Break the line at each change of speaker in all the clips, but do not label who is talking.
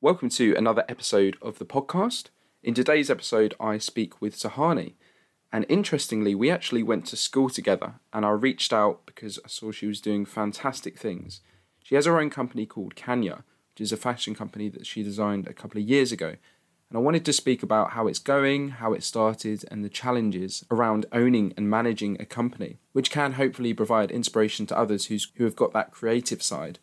Welcome to another episode of the podcast. In today's episode, I speak with Sahani. And interestingly, we actually went to school together, and I reached out because I saw she was doing fantastic things. She has her own company called Kanya, which is a fashion company that she designed a couple of years ago. And I wanted to speak about how it's going, how it started, and the challenges around owning and managing a company, which can hopefully provide inspiration to others who's, who have got that creative side.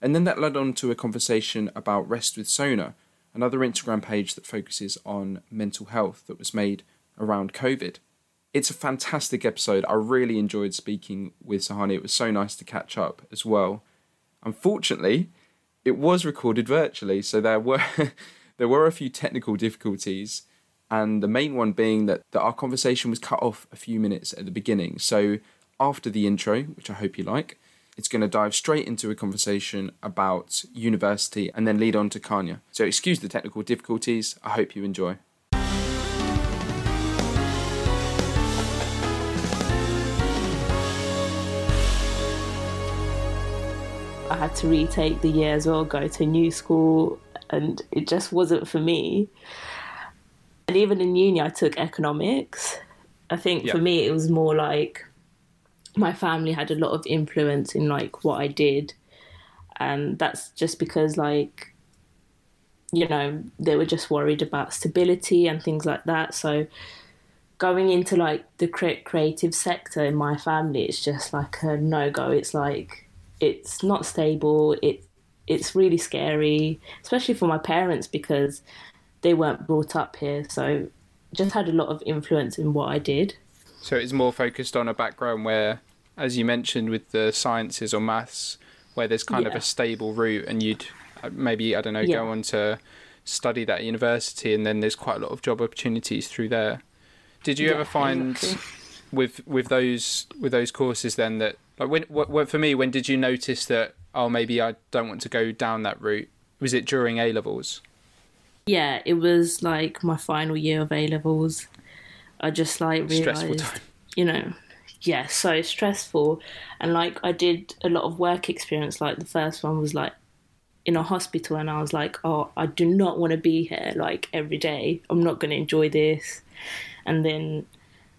And then that led on to a conversation about Rest with Sona, another Instagram page that focuses on mental health that was made around COVID. It's a fantastic episode. I really enjoyed speaking with Sahani. It was so nice to catch up as well. Unfortunately, it was recorded virtually, so there were there were a few technical difficulties, and the main one being that, that our conversation was cut off a few minutes at the beginning. So after the intro, which I hope you like, it's going to dive straight into a conversation about university and then lead on to Kanya. So excuse the technical difficulties. I hope you enjoy.
I had to retake the year as well, go to new school, and it just wasn't for me. And even in uni, I took economics. I think
Yeah.
for me, it was more like my family had a lot of influence in like what I did, and that's just because like you know they were just worried about stability and things like that. So going into like the cre- creative sector in my family, it's just like a no go. It's like it's not stable. It it's really scary, especially for my parents because they weren't brought up here. So just had a lot of influence in what I did.
So it's more focused on a background where, as you mentioned, with the sciences or maths, where there's kind of a stable route, and you'd uh, maybe I don't know
Yeah.
go on to study that at university, and then there's quite a lot of job opportunities through there. Did you
Yeah,
ever find
exactly.
with with those with those courses then that like when what, what for me when did you notice that oh maybe I don't want to go down that route? Was it during A levels?
Yeah, it was like my final year of A levels. I just like
Stressful
realized,
time.
you know, yeah, so stressful. And like I did a lot of work experience. Like the first one was like in a hospital, and I was like, oh, I do not want to be here like every day. I'm not going to enjoy this. And then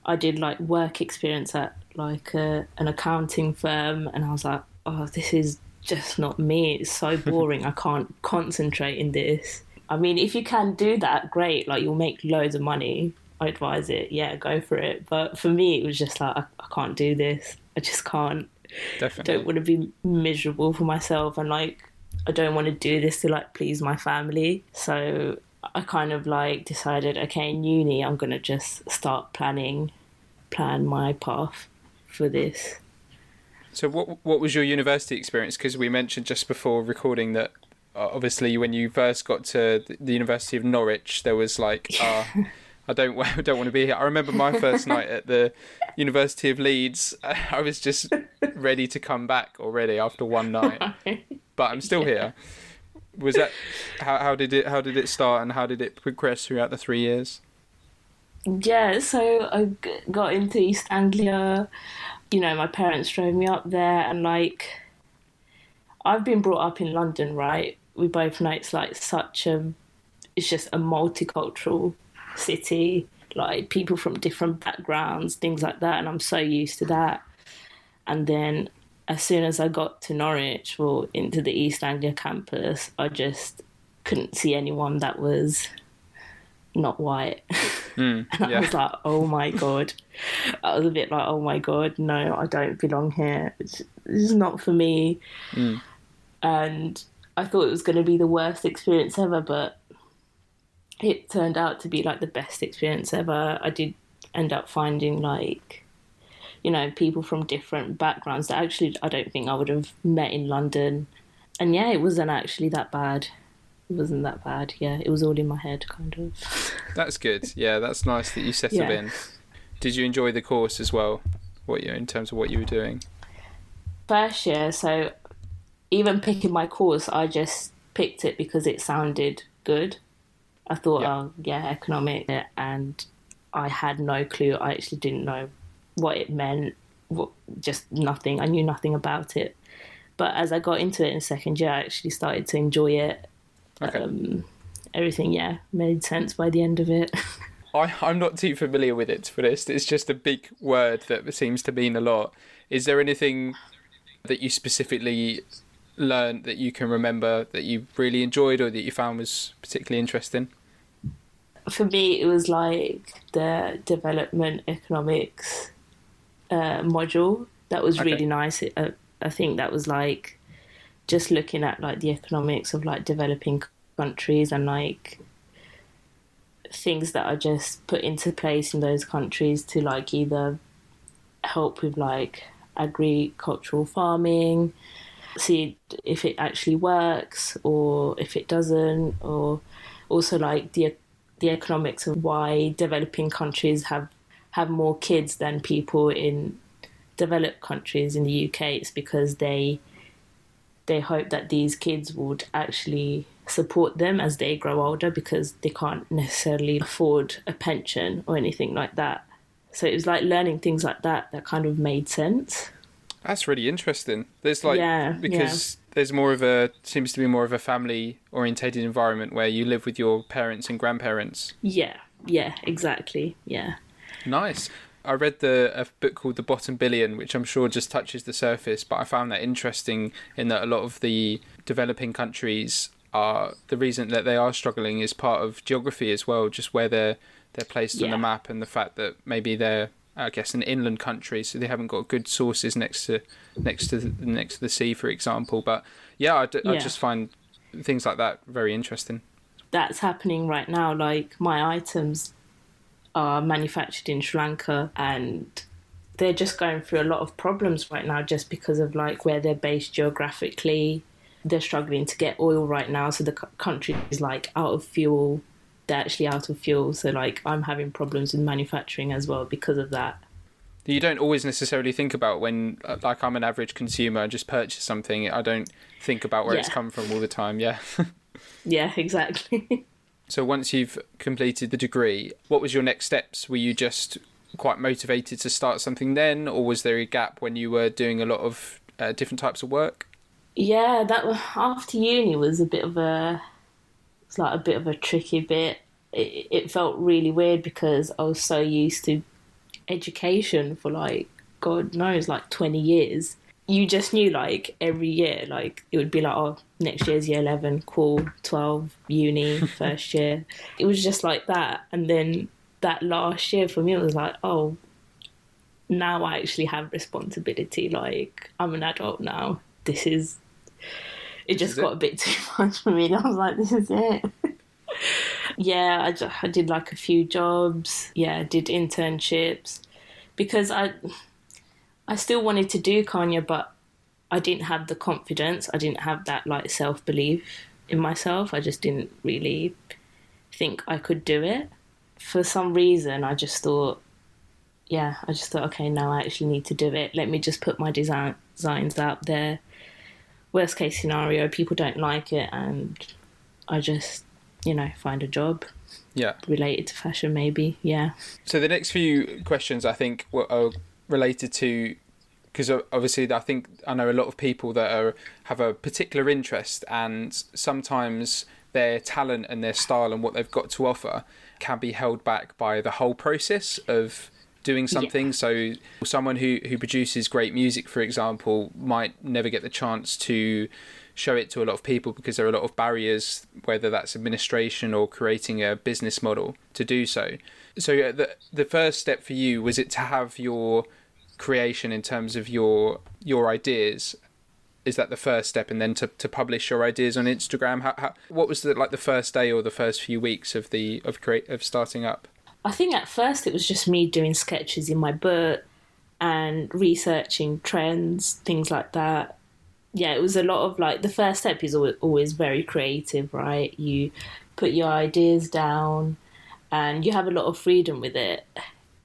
I did like work experience at like a, an accounting firm, and I was like, oh, this is just not me. It's so boring. I can't concentrate in this. I mean, if you can do that, great. Like you'll make loads of money. I advise it. Yeah, go for it. But for me, it was just like I, I can't do this. I just can't.
Definitely.
Don't want to be miserable for myself, and like I don't want to do this to like please my family. So I kind of like decided, okay, in uni, I'm gonna just start planning, plan my path for this.
So what what was your university experience? Because we mentioned just before recording that uh, obviously when you first got to the- the University of Norwich, there was like, uh, I don't don't want to be here. I remember my first night at the University of Leeds. I was just ready to come back already after one night, but I'm still here. Was that how how did it how did it start and how did it progress throughout the three years?
Yeah, so I got into East Anglia. You know, my parents drove me up there, and like, I've been brought up in London, right? We both know it's like such a, it's just a multicultural city, like people from different backgrounds, things like that, and I'm so used to that. And then as soon as I got to Norwich or into the East Anglia campus, I just couldn't see anyone that was not white.
Mm,
And I
yeah.
was like, oh my god. I was a bit like, oh my god, no, I don't belong here. It's, this is not for me.
Mm.
And I thought it was going to be the worst experience ever, but it turned out to be like the best experience ever. I did end up finding like, you know, people from different backgrounds that actually I don't think I would have met in London. And yeah, it wasn't actually that bad. It wasn't that bad. Yeah, it was all in my head, kind of.
That's good. Yeah, that's nice that you settled
Yeah.
in. Did you enjoy the course as well? What you in terms of what you were doing?
first year, so even picking my course, I just picked it because it sounded good. I thought,
Yeah.
oh, yeah, economic, and I had no clue. I actually didn't know what it meant, what, just nothing. I knew nothing about it. But as I got into it in second year, I actually started to enjoy it.
Okay.
Um, everything, yeah, made sense by the end of it.
I, I'm not too familiar with it, to be honest. It's just a big word that seems to mean a lot. Is there anything that you specifically learned that you can remember that you really enjoyed or that you found was particularly interesting?
For me, it was like the development economics uh, module. That was
Okay.
really nice. It, uh, I think that was like just looking at like the economics of like developing countries and like things that are just put into place in those countries to like either help with like agricultural farming see if it actually works or if it doesn't or also like the the economics of why developing countries have have more kids than people in developed countries in the UK it's because they they hope that these kids would actually support them as they grow older because they can't necessarily afford a pension or anything like that. So it was like learning things like that that kind of made sense.
That's really interesting. There's like
Yeah,
because there's more of a seems to be more of a family orientated environment where you live with your parents and grandparents.
yeah yeah exactly yeah
Nice. I read the a book called The Bottom Billion, which I'm sure just touches the surface, but I found that interesting in that a lot of the developing countries are the reason that they are struggling is part of geography as well, just where they're they're placed on the map and the fact that maybe they're I guess an inland country, so they haven't got good sources next to next to the, next to the sea, for example. But yeah, I, d- I
Yeah.
just find things like that very interesting.
that's happening right now. Like my items are manufactured in Sri Lanka and they're just going through a lot of problems right now just because of like where they're based geographically. They're struggling to get oil right now, so the c- country is like out of fuel. They're actually out of fuel, so like I'm having problems with manufacturing as well because of that.
you don't always necessarily think about when uh, like I'm an average consumer I just purchase something. I don't think about where it's come from all the time yeah.
Yeah, exactly.
so once you've completed the degree what was your next steps? Were you just quite motivated to start something then or was there a gap when you were doing a lot of uh, different types of work?
Yeah, that after uni was a bit of a it's like a bit of a tricky bit. It, it felt really weird because I was so used to education for like God knows like twenty years. You just knew like every year, like it would be like, oh, next year's year eleven, cool, twelve, uni, first year. It was just like that, and then that last year for me it was like, oh, now I actually have responsibility. Like I'm an adult now. This is. It just
is it.
got a bit too much for me. And I was like, this is it. yeah, I, ju- I did like a few jobs. Yeah, I did internships because I, I still wanted to do Kanya, but I didn't have the confidence. I didn't have that like self belief in myself. I just didn't really think I could do it. For some reason, I just thought yeah, I just thought, okay, now I actually need to do it. Let me just put my design designs out there. Worst case scenario, people don't like it, and I just, you know, find a job
yeah
related to fashion, maybe. Yeah,
So the next few questions I think are related to because obviously I think I know a lot of people that are have a particular interest and sometimes their talent and their style and what they've got to offer can be held back by the whole process of doing something. So someone who who produces great music for example might never get the chance to show it to a lot of people because there are a lot of barriers whether that's administration or creating a business model to do so. So uh, the the first step for you was it to have your creation in terms of your your ideas? Is that the first step? And then to, to publish your ideas on instagram? How, how what was the like the first day or the first few weeks of the of create of starting up
I think at first it was just me doing sketches in my book and researching trends, things like that. Yeah, it was a lot of like the first step is al- always very creative, right? You put your ideas down and you have a lot of freedom with it.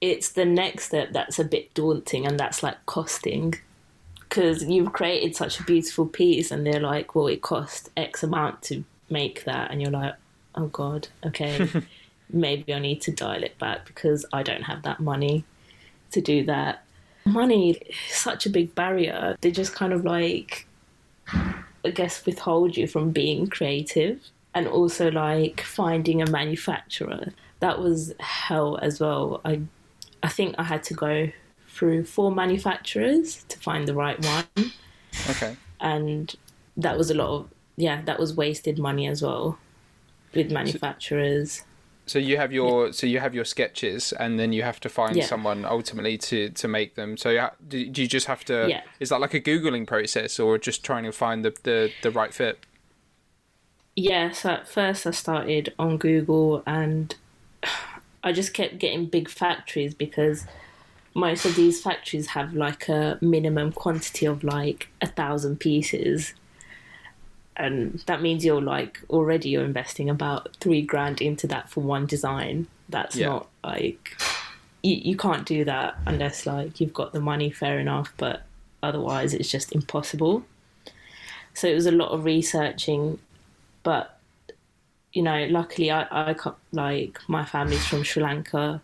It's the next step that's a bit daunting, and that's like costing. Because you've created such a beautiful piece, and they're like, well, it cost X amount to make that. And you're like, oh God, okay maybe I need to dial it back because I don't have that money to do that. Money is such a big barrier. They just kind of like, I guess, withhold you from being creative. and also like finding a manufacturer. That was hell as well. I I think I had to go through four manufacturers to find the right one.
Okay.
And that was a lot of yeah, that was wasted money as well with manufacturers.
So you have your so you have your sketches, and then you have to find
Yeah.
someone ultimately to to make them. So you ha- do, do you just have to?
Yeah.
Is that like a googling process, or just trying to find the the, the right fit?
Yeah, so at first I started on Google and I just kept getting big factories because most of these factories have like a minimum quantity of like a thousand pieces. And that means you're like already you're investing about three grand into that for one design. That's
Yeah.
not like you, you can't do that unless like you've got the money, fair enough, but otherwise it's just impossible. So it was a lot of researching but you know luckily i i like my family's from sri lanka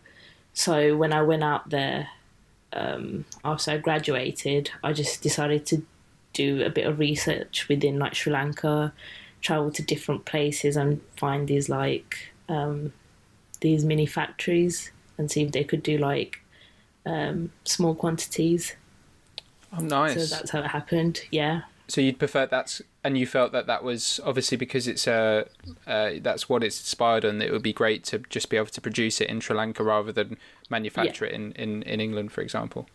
so when i went out there um after i graduated i just decided to do a bit of research within like sri lanka travel to different places and find these like um these mini factories and see if they could do like um small quantities
Oh, nice.
so that's how it happened yeah
So you'd prefer that's, and you felt that that was obviously because it's a, uh, that's what it's inspired on. It would be great to just be able to produce it in Sri Lanka rather than manufacture it in, in, in England, for example.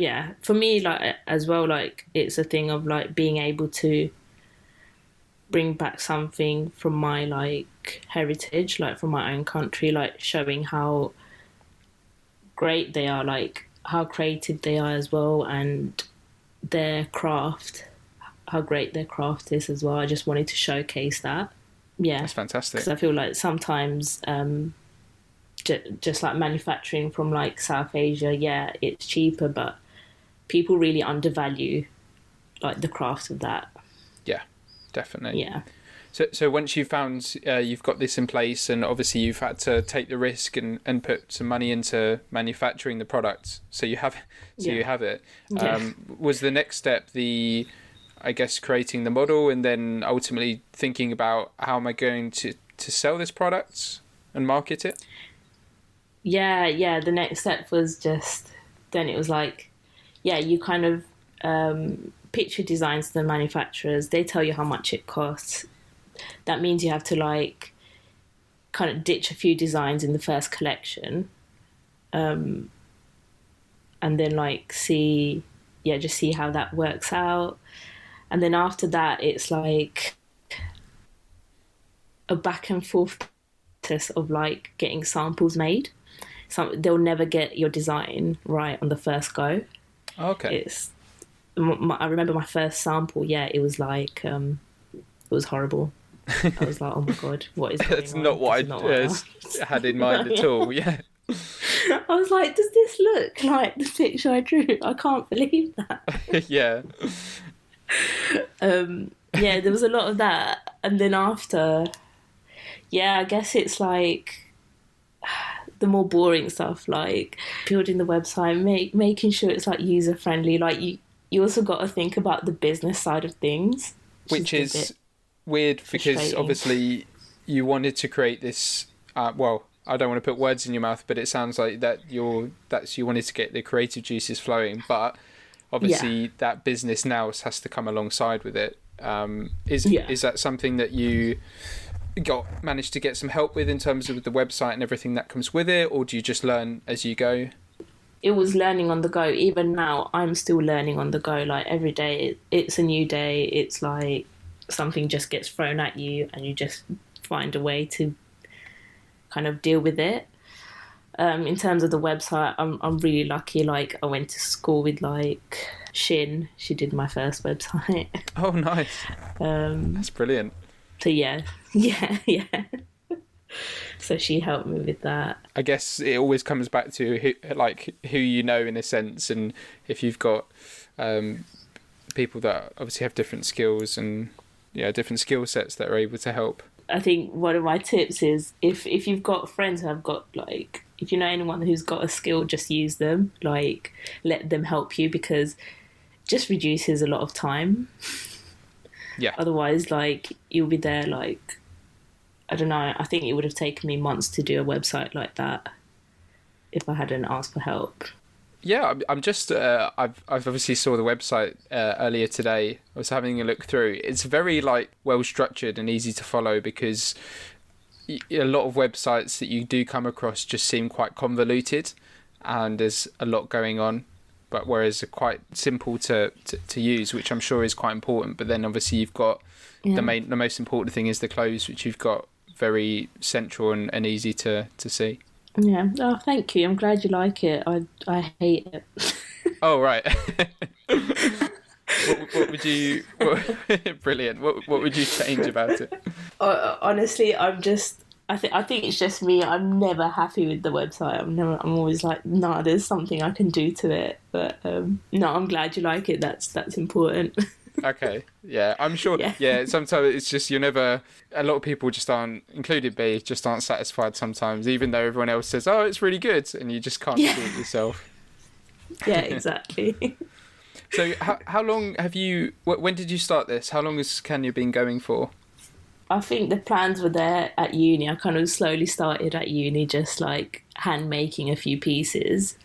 Yeah for me like as well like it's a thing of like being able to bring back something from my like heritage like from my own country like showing how great they are like how creative they are as well and their craft how great their craft is as well. I just wanted to showcase that. Yeah.
That's fantastic.
because I feel like sometimes um, j- just like manufacturing from like South Asia, yeah, it's cheaper, but people really undervalue like the craft of that.
Yeah, definitely.
Yeah,
So, so once you found uh, you've got this in place, and obviously you've had to take the risk and, and put some money into manufacturing the product, so you have so
Yeah.
you have it.
Yeah.
Um, was the next step the, I guess, creating the model, and then ultimately thinking about how am I going to to sell this product and market it?
yeah, yeah. The next step was just then it was like, yeah, you kind of um, pitch your designs to the manufacturers. They tell you how much it costs. That means you have to like kind of ditch a few designs in the first collection um, and then like see yeah just see how that works out and then after that it's like a back and forth process of like getting samples made some they'll never get your design right on the first go
Okay.
it's my, i remember my first sample yeah it was like um it was horrible i was like oh my god what is
That's
on?
not what I
This not
uh,
I-
had in mind at all. Yeah.
I was like, does this look like the picture I drew? I can't believe that.
yeah.
Um, yeah, there was a lot of that. And then after, yeah, I guess it's like the more boring stuff, like building the website, make, making sure it's like user friendly. Like you, you also got to think about the business side of things,
which
a
is
bit-
weird because obviously you wanted to create this uh, well i don't want to put words in your mouth but it sounds like that you're that's you wanted to get the creative juices flowing but obviously that business now has to come alongside with it um, is
Yeah.
is that something that you got managed to get some help with in terms of the website and everything that comes with it or do you just learn as you go
it was learning on the go. Even now, I'm still learning on the go. Like every day, it's a new day. It's like something just gets thrown at you, and you just find a way to kind of deal with it. Um, in terms of the website, I'm I'm really lucky. Like I went to school with like Shin. She did my first website.
oh nice
Um,
that's brilliant
so yeah, yeah, yeah. so she helped me with that.
I guess it always comes back to who, like who you know in a sense, and if you've got um, people that obviously have different skills and yeah, different skill sets that are able to help.
I think one of my tips is if if you've got friends who have got like if you know anyone who's got a skill, just use them. Like let them help you because it just reduces a lot of time.
Yeah.
Otherwise, like you'll be there like I don't know. I think it would have taken me months to do a website like that if I hadn't asked for help.
Yeah, I'm- I'm just. Uh, I've I've obviously saw the website uh, earlier today. I was having a look through. It's very like well structured and easy to follow because a lot of websites that you do come across just seem quite convoluted, and there's a lot going on. But whereas are quite simple to, to, to use, which I'm sure is quite important. But then obviously you've got
Yeah.
the main the most important thing is the clothes, which you've got very central and, and easy to, to see.
Yeah. Oh, thank you. I'm glad you like it. I I hate it.
Oh right. what, what would you? What, brilliant. What what would you change about it?
Uh, honestly, I'm just. I think I think it's just me. I'm never happy with the website. I'm never. I'm always like, nah, there's something I can do to it. But um, no, I'm glad you like it. That's that's important.
Okay. Yeah, I'm sure. Yeah.
Yeah.
Sometimes it's just you're never. A lot of people just aren't, included me, just aren't satisfied sometimes, even though everyone else says, "Oh, it's really good," and you just can't
Yeah.
do it yourself.
yeah, exactly.
So, how how long have you? When did you start this? How long has Kanya been going for?
I think the plans were there at uni. I kind of slowly started at uni, just like hand making a few pieces,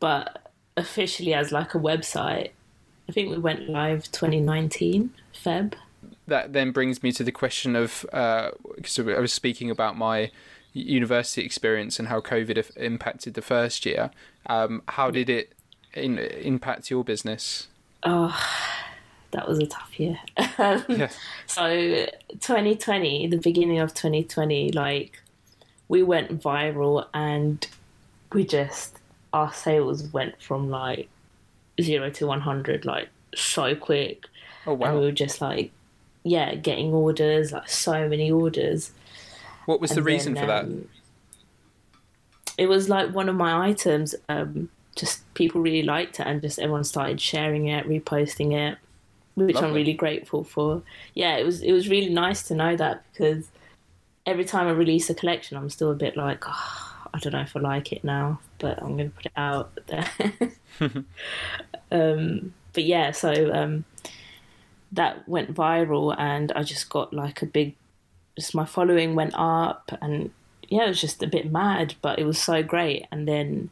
but officially as like a website. I think we went live 2019 Feb.
that then brings me to the question of because I was speaking about my university experience and how COVID impacted the first year. Um, how did it in, impact your business?
Oh, that was a tough year. Um,
Yeah.
So 2020, the beginning of 2020, like we went viral and we just our sales went from like zero to 100 like so quick.
Oh
And we were just like, yeah, getting orders, like so many orders.
What was the reason
then,
for that?
um, It was like one of my items. Um, just people really liked it, and just everyone started sharing it, reposting it, which I'm really grateful for. Yeah, it was it was really nice to know that because every time I release a collection, I'm still a bit like, oh, I don't know if I like it now, but I'm going to put it out there. um, but yeah, so um, that went viral, and I just got like a big, just my following went up, and yeah, it was just a bit mad, but it was so great. And then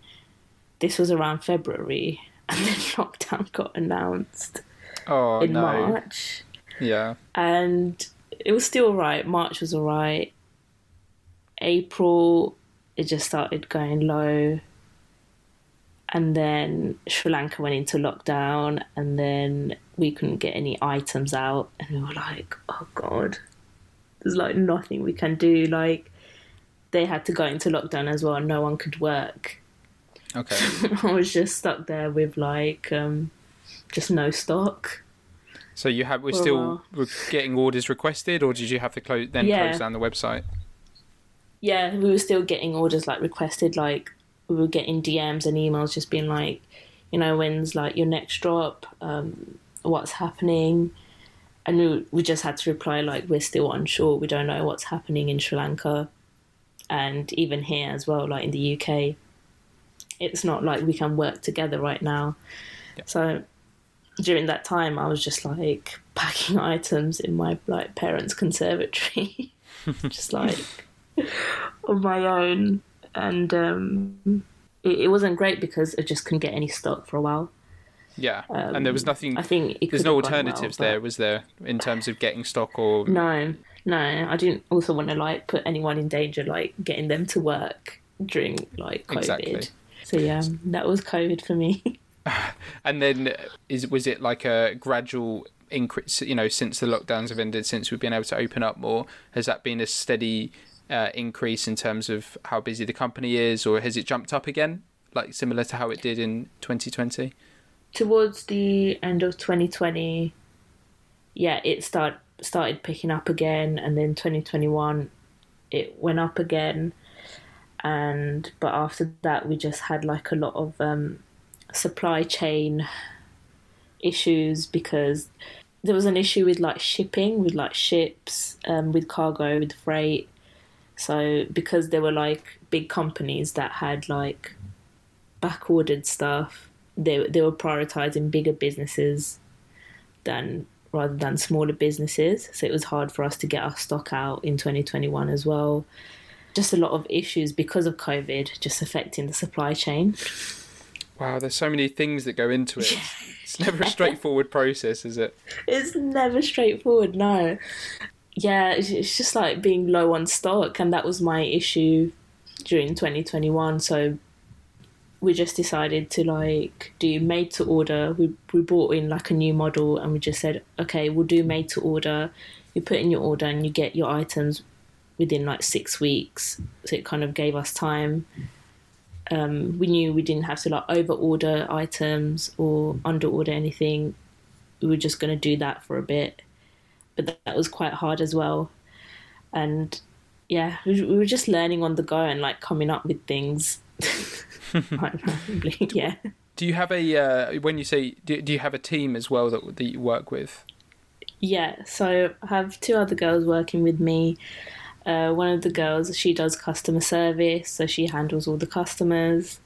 this was around February, and then lockdown got announced
Oh
in
no!
March
Yeah.
and it was still alright. March was alright. April, it just started going low. And then Sri Lanka went into lockdown, and then we couldn't get any items out. And we were like, oh God, there's like nothing we can do. Like, they had to go into lockdown as well, and no one could work.
Okay.
I was just stuck there with like um, just no stock.
So you have we're still re- getting orders requested, or did you have to close then
Yeah.
close down the website?
yeah, we were still getting orders like requested, like we were getting DMs and emails just being like, you know, when's like your next drop, um, what's happening, and we, we just had to reply like we're still unsure, we don't know what's happening in Sri Lanka, and even here as well, like in the UK, it's not like we can work together right now. So during that time, I was just like packing items in my like parents' conservatory, just like on my own, and um, it, it wasn't great because I just couldn't get any stock for a while.
Yeah. and there was nothing.
Um, I think it
There's no
gone well,
alternatives there, was there, in terms of getting stock or?
No, no, I didn't also want to like put anyone in danger, like getting them to work during like COVID.
Exactly.
So yeah, that was COVID for me.
And then is was it like a gradual increase? You know, since the lockdowns have ended, since we've been able to open up more, has that been a steady uh, increase in terms of how busy the company is, or has it jumped up again, like similar to how it did in 2020?
Towards the end of 2020, yeah, it start started picking up again, and then 2021, it went up again, and but after that, we just had like a lot of um, supply chain issues because there was an issue with like shipping, with like ships, um, with cargo, with freight. So because there were like big companies that had like back ordered stuff, they they were prioritizing bigger businesses than rather than smaller businesses. So it was hard for us to get our stock out in 2021 as well. Just a lot of issues because of COVID, just affecting the supply chain.
Wow, there's so many things that go into it. It's never a straightforward process, is it?
It's never straightforward, no. Yeah, it's just like being low on stock, and that was my issue during 2021. So we just decided to like do made to order. We we brought in like a new model, and we just said, okay, we'll do made to order. You put in your order, and you get your items within like six weeks. So it kind of gave us time um, we knew we didn't have to like over order items or under order anything. We were just going to do that for a bit, but that, that was quite hard as well. And yeah, we, we, were just learning on the go and like coming up with things. yeah.
Do you have a uh, when you say do, do you have a team as well that that you work with?
Yeah, so I have two other girls working with me. Uh, one of the girls, she does customer service, so she handles all the customers.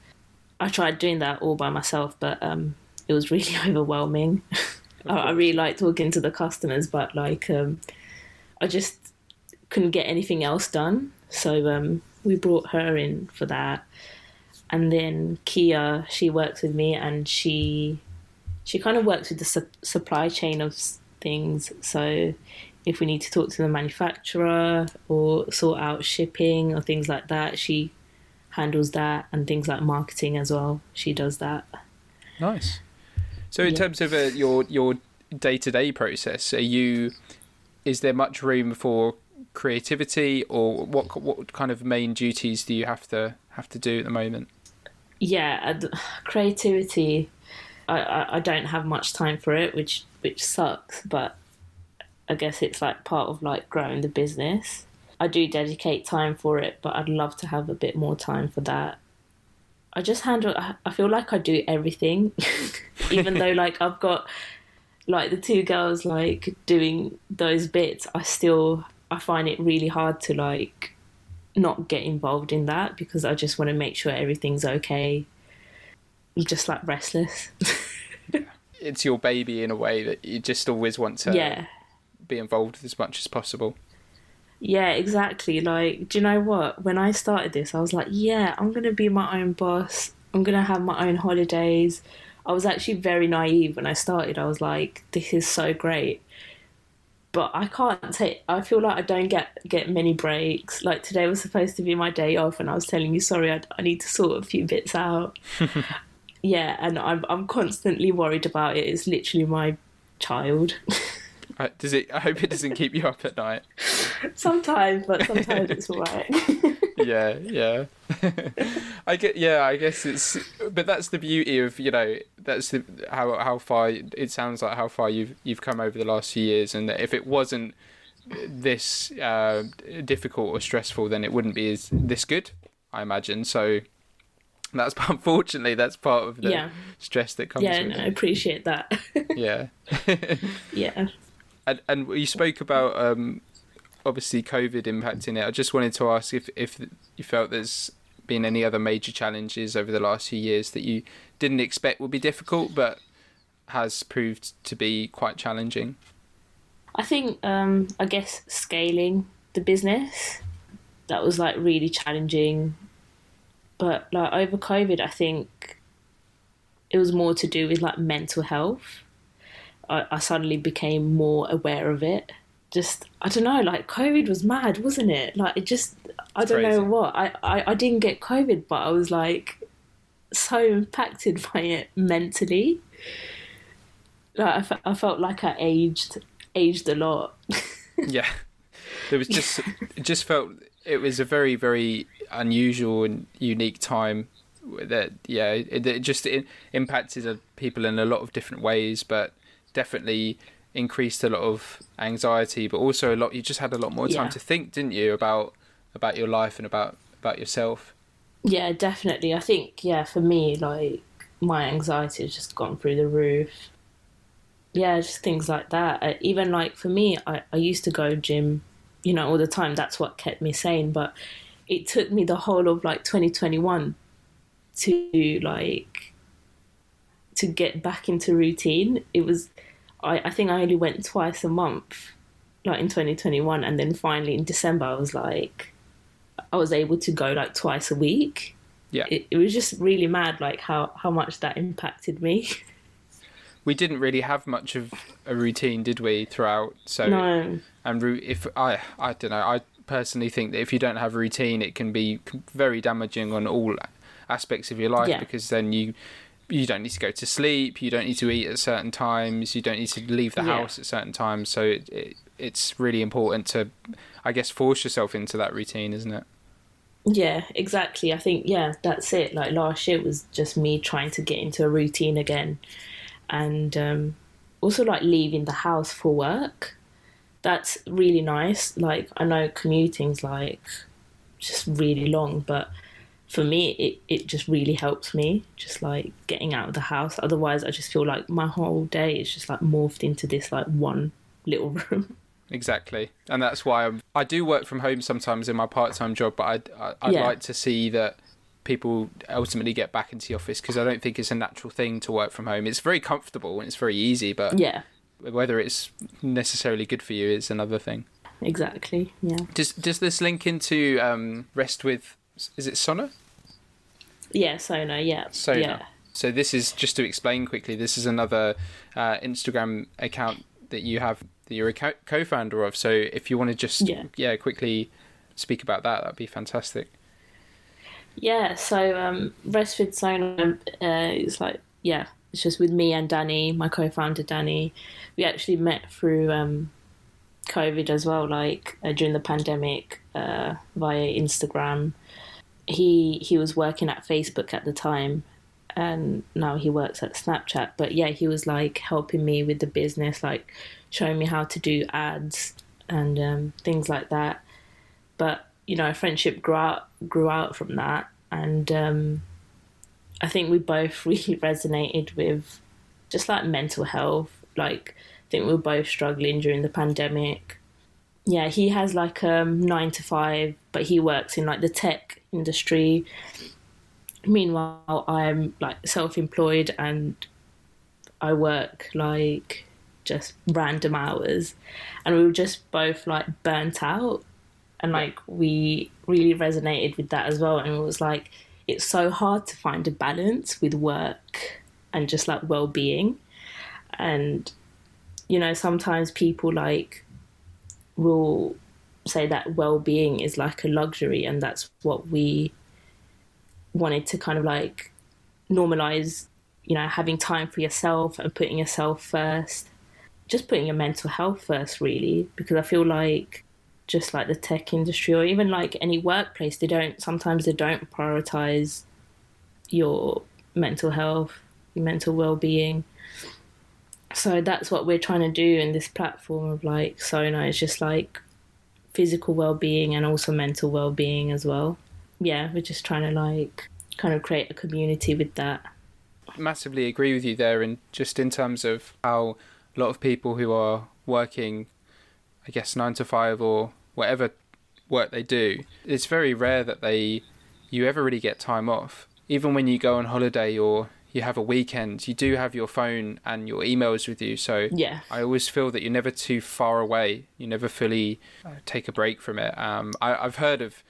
I tried doing that all by myself, but um, it was really overwhelming. I, I, really like talking to the customers, but like um, I just couldn't get anything else done. So um, we brought her in for that, and then Kia, she works with me, and she she kind of works with the su- supply chain of things. So if we need to talk to the manufacturer or sort out shipping or things like that, she handles that and things like marketing as well. She does that.
Nice. So in yeah. terms of uh, your your day to day process, are you is there much room for creativity or what what kind of main duties do you have to have to do at the moment?
Yeah, creativity. I, I, I don't have much time for it, which which sucks. But I guess it's like part of like growing the business. I do dedicate time for it, but I'd love to have a bit more time for that. I just handle. I feel like I do everything, even though like I've got like the two girls like doing those bits. I still I find it really hard to like not get involved in that because I just want to make sure everything's okay. I'm just like restless.
it's your baby in a way that you just always want to
yeah
be involved as much as possible.
Yeah, exactly. Like, do you know what? When I started this, I was like, yeah, I'm going to be my own boss. I'm going to have my own holidays. I was actually very naive when I started. I was like, this is so great. But I can't take I feel like I don't get get many breaks. Like today was supposed to be my day off and I was telling you sorry I, I need to sort a few bits out. yeah, and I'm I'm constantly worried about it. It's literally my child.
Uh, does it? I hope it doesn't keep you up at night.
Sometimes, but sometimes it's alright.
yeah, yeah. I get. Yeah, I guess it's. But that's the beauty of you know. That's the, how how far it sounds like how far you've you've come over the last few years, and that if it wasn't this uh, difficult or stressful, then it wouldn't be as this good. I imagine so. That's unfortunately that's part of the yeah. stress that comes.
Yeah, no, I appreciate that.
yeah.
yeah
and, and you spoke about um, obviously COVID impacting it. I just wanted to ask if if you felt there's been any other major challenges over the last few years that you didn't expect would be difficult, but has proved to be quite challenging.
I think um, I guess scaling the business that was like really challenging, but like over COVID, I think it was more to do with like mental health I, I suddenly became more aware of it. Just I don't know, like COVID was mad, wasn't it? Like it just I don't crazy. know what I, I I didn't get COVID, but I was like so impacted by it mentally. Like I, fe- I felt like I aged aged a lot.
yeah, there was just it just felt it was a very very unusual and unique time that yeah it, it just it impacted uh, people in a lot of different ways but definitely increased a lot of anxiety, but also a lot. You just had a lot more time yeah. to think, didn't you, about about your life and about about yourself?
Yeah, definitely. I think yeah, for me, like my anxiety has just gone through the roof. Yeah, just things like that. Uh, even like for me, I, I used to go gym, you know, all the time. That's what kept me sane. But it took me the whole of like 2021 to like to get back into routine. It was I, I think I only went twice a month, like in 2021, and then finally in December, I was like, I was able to go like twice a week.
Yeah.
It, it was just really mad, like how, how much that impacted me.
we didn't really have much of a routine, did we, throughout? So
no.
and if I I don't know, I personally think that if you don't have a routine, it can be very damaging on all aspects of your life
Yeah.
because then you you don't need to go to sleep, you don't need to eat at certain times, you don't need to leave the
Yeah.
house at certain times. So it, it it's really important to, I guess, force yourself into that routine, isn't it?
Yeah, exactly. I think yeah, that's it. Like last year was just me trying to get into a routine again, and um, also like leaving the house for work. That's really nice. Like I know commuting's like just really long, but for me it, it just really helps me just like getting out of the house otherwise i just feel like my whole day is just like morphed into this like one little room
Exactly, and that's why I'm, I do work from home sometimes in my part-time job. But I I I'd
Yeah.
like to see that people ultimately get back into the office because I don't think it's a natural thing to work from home. It's very comfortable and it's very easy, but
yeah
whether it's necessarily good for you is another thing.
exactly yeah
Does does this link into um, rest with? Is it Sona?
yeah sona yeah
Sona.
yeah
So this is just to explain quickly. This is another uh, Instagram account that you have that you're a co- co-founder of. So if you want to just
Yeah.
quickly speak about that, that'd be fantastic.
Yeah, so um, Sona uh, is like, yeah, it's just with me and Danny, my co founder Danny. We actually met through um, COVID as well, like uh, during the pandemic uh, via Instagram. He he was working at Facebook at the time, and now he works at Snapchat. But yeah, he was like helping me with the business, like showing me how to do ads and um, things like that. But you know, friendship grew out grew out from that, and um, I think we both really resonated with just like mental health. Like, I think we were both struggling during the pandemic. Yeah, he has like um nine to five, but he works in like the tech industry. Meanwhile, I'm like self-employed and I work like just random hours, and we were just both like burnt out. And like we really resonated with that as well. And it was like it's so hard to find a balance with work and just like well-being. And you know sometimes people like will say that well-being is like a luxury and that's what we wanted to kind of like normalize you know having time for yourself and putting yourself first just putting your mental health first really because i feel like just like the tech industry or even like any workplace they don't sometimes they don't prioritize your mental health your mental well-being. So that's what we're trying to do in this platform of like sona is just like physical well-being and also mental well-being as well yeah we're just trying to like kind of create a community with that
Massively agree with you there, and just in terms of how a lot of people who are working, I guess nine to five or whatever work they do, it's very rare that they you ever really get time off. Even when you go on holiday or you have a weekend, you do have your phone and your emails with you. So
yeah
I always feel that you're never too far away. You never fully uh, take a break from it. Um, I, I've heard of,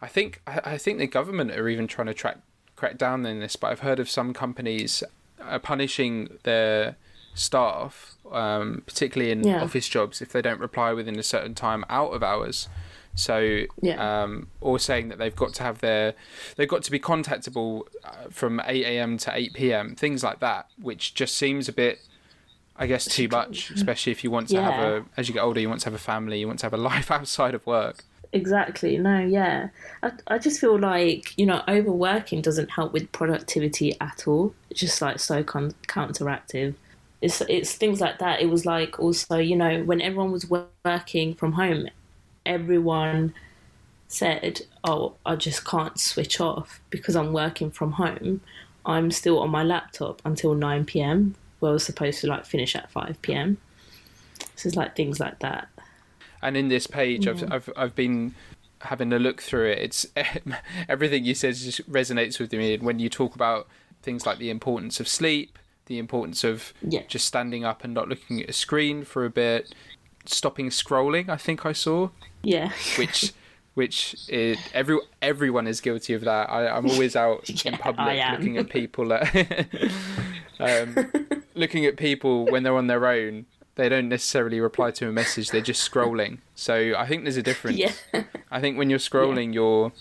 I think I, I think the government are even trying to track crack down on this, but I've heard of some companies uh, punishing their staff, um, particularly in
Yeah.
office jobs, if they don't reply within a certain time out of hours. So,
Yeah.
um, or saying that they've got to have their, they've got to be contactable uh, from 8 a.m. to 8 p.m. Things like that, which just seems a bit, I guess, too much. Especially if you want to have a, as you get older, you want to have a family, you want to have a life outside of work.
Exactly. No, yeah. I, I just feel like, you know, overworking doesn't help with productivity at all. It's just like so con- counteractive. It's, it's things like that. It was like also, you know, when everyone was working from home, everyone said, oh, I just can't switch off because I'm working from home. I'm still on my laptop until 9 p.m. where I was supposed to like finish at 5 p.m. So it's like things like that.
And in this page, I've, I've I've been having a look through it. It's everything you said just resonates with me. And when you talk about things like the importance of sleep, the importance of
Yeah.
just standing up and not looking at a screen for a bit, stopping scrolling. I think I saw,
Yeah.
which which it, every everyone is guilty of that. I, I'm always out in public looking at people, that, um, looking at people when they're on their own. They don't necessarily reply to a message; they're just scrolling. So I think there's a difference.
yeah.
I think when you're scrolling, you're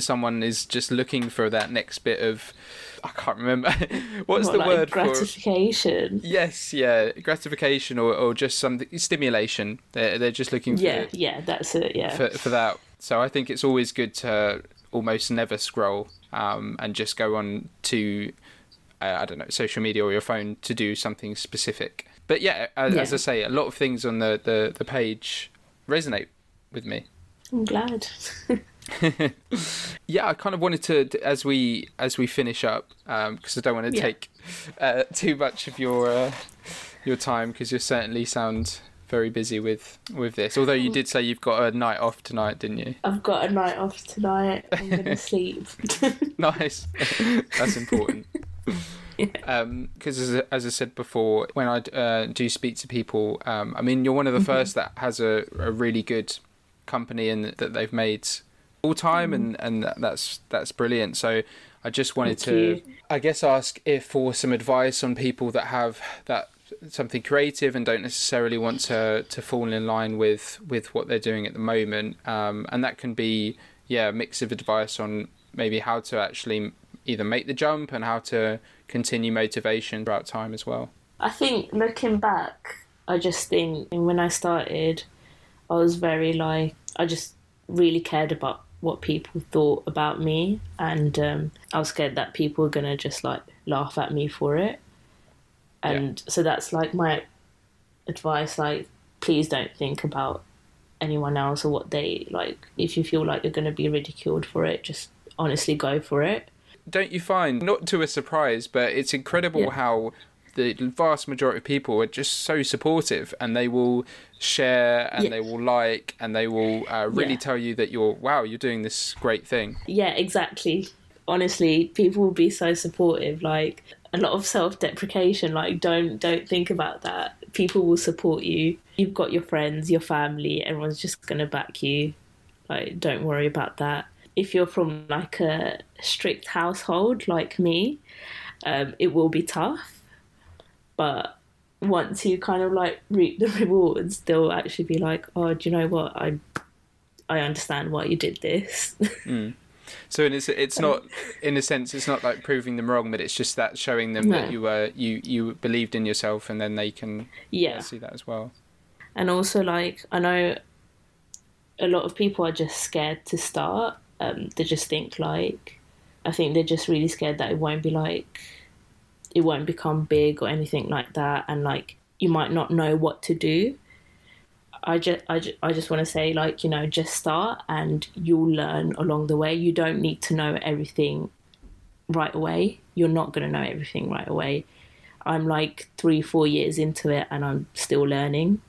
someone is just looking for that next bit of. I can't remember what's
What,
the
like
word for.
gratification.
Yes, yeah, gratification or, or just something stimulation. They're they're just looking for
Yeah, yeah, that's it. Yeah.
for for that. So I think it's always good to almost never scroll um, and just go on to uh, I don't know social media or your phone to do something specific. But yeah, as, as I say, a lot of things on the, the, the page resonate with me.
I'm glad.
Yeah, I kind of wanted to as we as we finish up because I don't want to
Yeah.
take uh, too much of your uh, your time because you certainly sound very busy with with this. Although you did say you've got a night off tonight, didn't you?
I've got a night off tonight. I'm gonna sleep.
nice, that's important. Because as, as I said before, when I uh, do speak to people, um, I mean, you're one of the
Mm-hmm.
first that has a, a really good company and that they've made full time, and and that's that's brilliant. So I just wanted
Thank
to,
you.
I guess, ask if for some advice on people that have that something creative and don't necessarily want to to fall in line with with what they're doing at the moment, um, and that can be yeah a mix of advice on maybe how to actually either make the jump and how to continue motivation throughout time as well.
I think looking back, I just think when I started, I was very like I just really cared about what people thought about me, and um, I was scared that people were gonna just like laugh at me for it. And so that's like my advice. Like, please don't think about anyone else or what they like. If you feel like you're gonna be ridiculed for it, just honestly go for it.
Don't you find, not to a surprise, but it's incredible
Yeah.
how the vast majority of people are just so supportive and they will share and
Yeah.
they will like and they will uh, really
Yeah.
tell you that you're, wow, you're doing this great thing.
Yeah, exactly. Honestly, people will be so supportive. Like a lot of self-deprecation. Like don't don't think about that. People will support you. You've got your friends, your family. Everyone's just gonna back you. Like don't worry about that. If you're from like a strict household like me, um, it will be tough. But once you kind of like reap the rewards, they'll actually be like, "Oh, do you know what? I I understand why you did this."
So it's it's not in a sense it's not like proving them wrong, but it's just that showing them
No.
that you were you you believed in yourself, and then they can
yeah.
see that as well.
and also like i know a lot of people are just scared to start um, they just think like i think they're just really scared that it won't be like it won't become big or anything like that and like you might not know what to do i just i just, I just want to say like you know just start and you'll learn along the way you don't need to know everything right away you're not going to know everything right away i'm like three four years into it and i'm still learning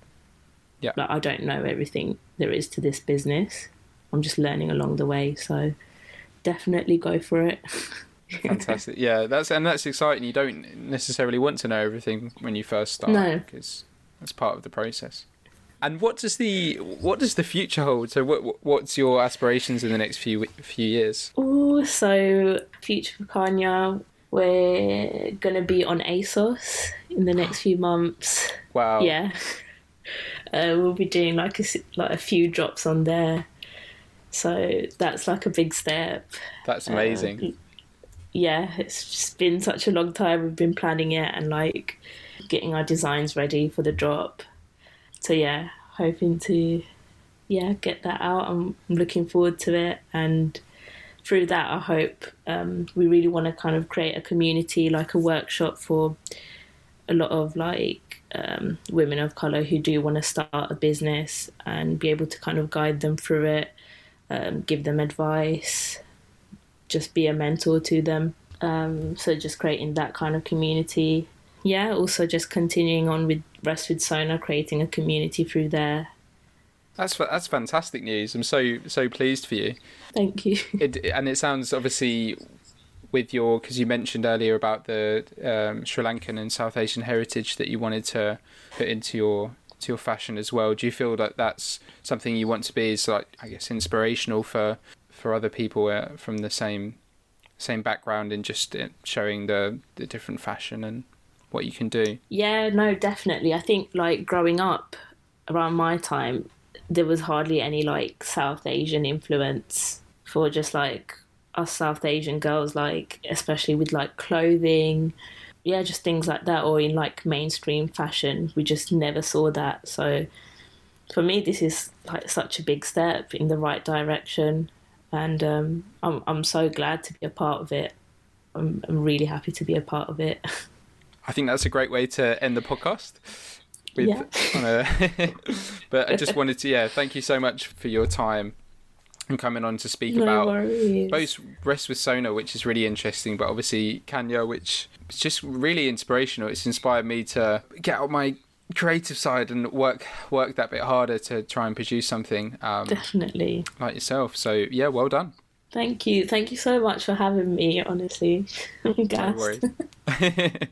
Yeah. like I don't know everything there is to this business. I'm just learning along the way, so definitely go for it.
Fantastic, yeah. That's and that's exciting. You don't necessarily want to know everything when you first start,
No.
because that's part of the process. And what does the what does the future hold? So, what what's your aspirations in the next few few years?
Oh, so future for Kanya, we're gonna be on ASOS in the next few months.
Wow,
Yeah, uh, we'll be doing like a like a few drops on there. So that's like a big step.
that's amazing.
Uh, yeah, it's just been such a long time. We've been planning it and like getting our designs ready for the drop. So yeah, hoping to yeah get that out. I'm, looking forward to it, and through that, I hope um, we really want to kind of create a community, like a workshop for a lot of like um, women of color who do want to start a business and be able to kind of guide them through it, um, give them advice, just be a mentor to them. Um, so just creating that kind of community. Yeah, also just continuing on with Rest with Sona, creating a community through there.
That's that's fantastic news. I'm so so pleased for you.
Thank you.
It, and it sounds obviously with your because you mentioned earlier about the um, Sri Lankan and South Asian heritage that you wanted to put into your to your fashion as well. Do you feel that that's something you want to be is like I guess inspirational for for other people uh, from the same same background in just uh, showing the the different fashion and what you can do?
Yeah, no, definitely. I think like growing up around my time, there was hardly any like South Asian influence for just like us South Asian girls, like especially with like clothing, yeah, just things like that, or in like mainstream fashion. We just never saw that. So for me, this is like such a big step in the right direction, and um, I'm I'm so glad to be a part of it. I'm I'm really happy to be a part of it.
I think that's a great way to end the podcast. With,
Yeah.
a, but I just wanted to, yeah, thank you so much for your time and coming on to speak
no
about
worries.
both Rest with Sona, which is really interesting, but obviously Kanya, which is just really inspirational. It's inspired me to get out my creative side and work work that bit harder to try and produce something um,
Definitely.
like yourself. So yeah, well done.
Thank you. Thank you so much for having me, honestly. I'm
No
gassed.
worries.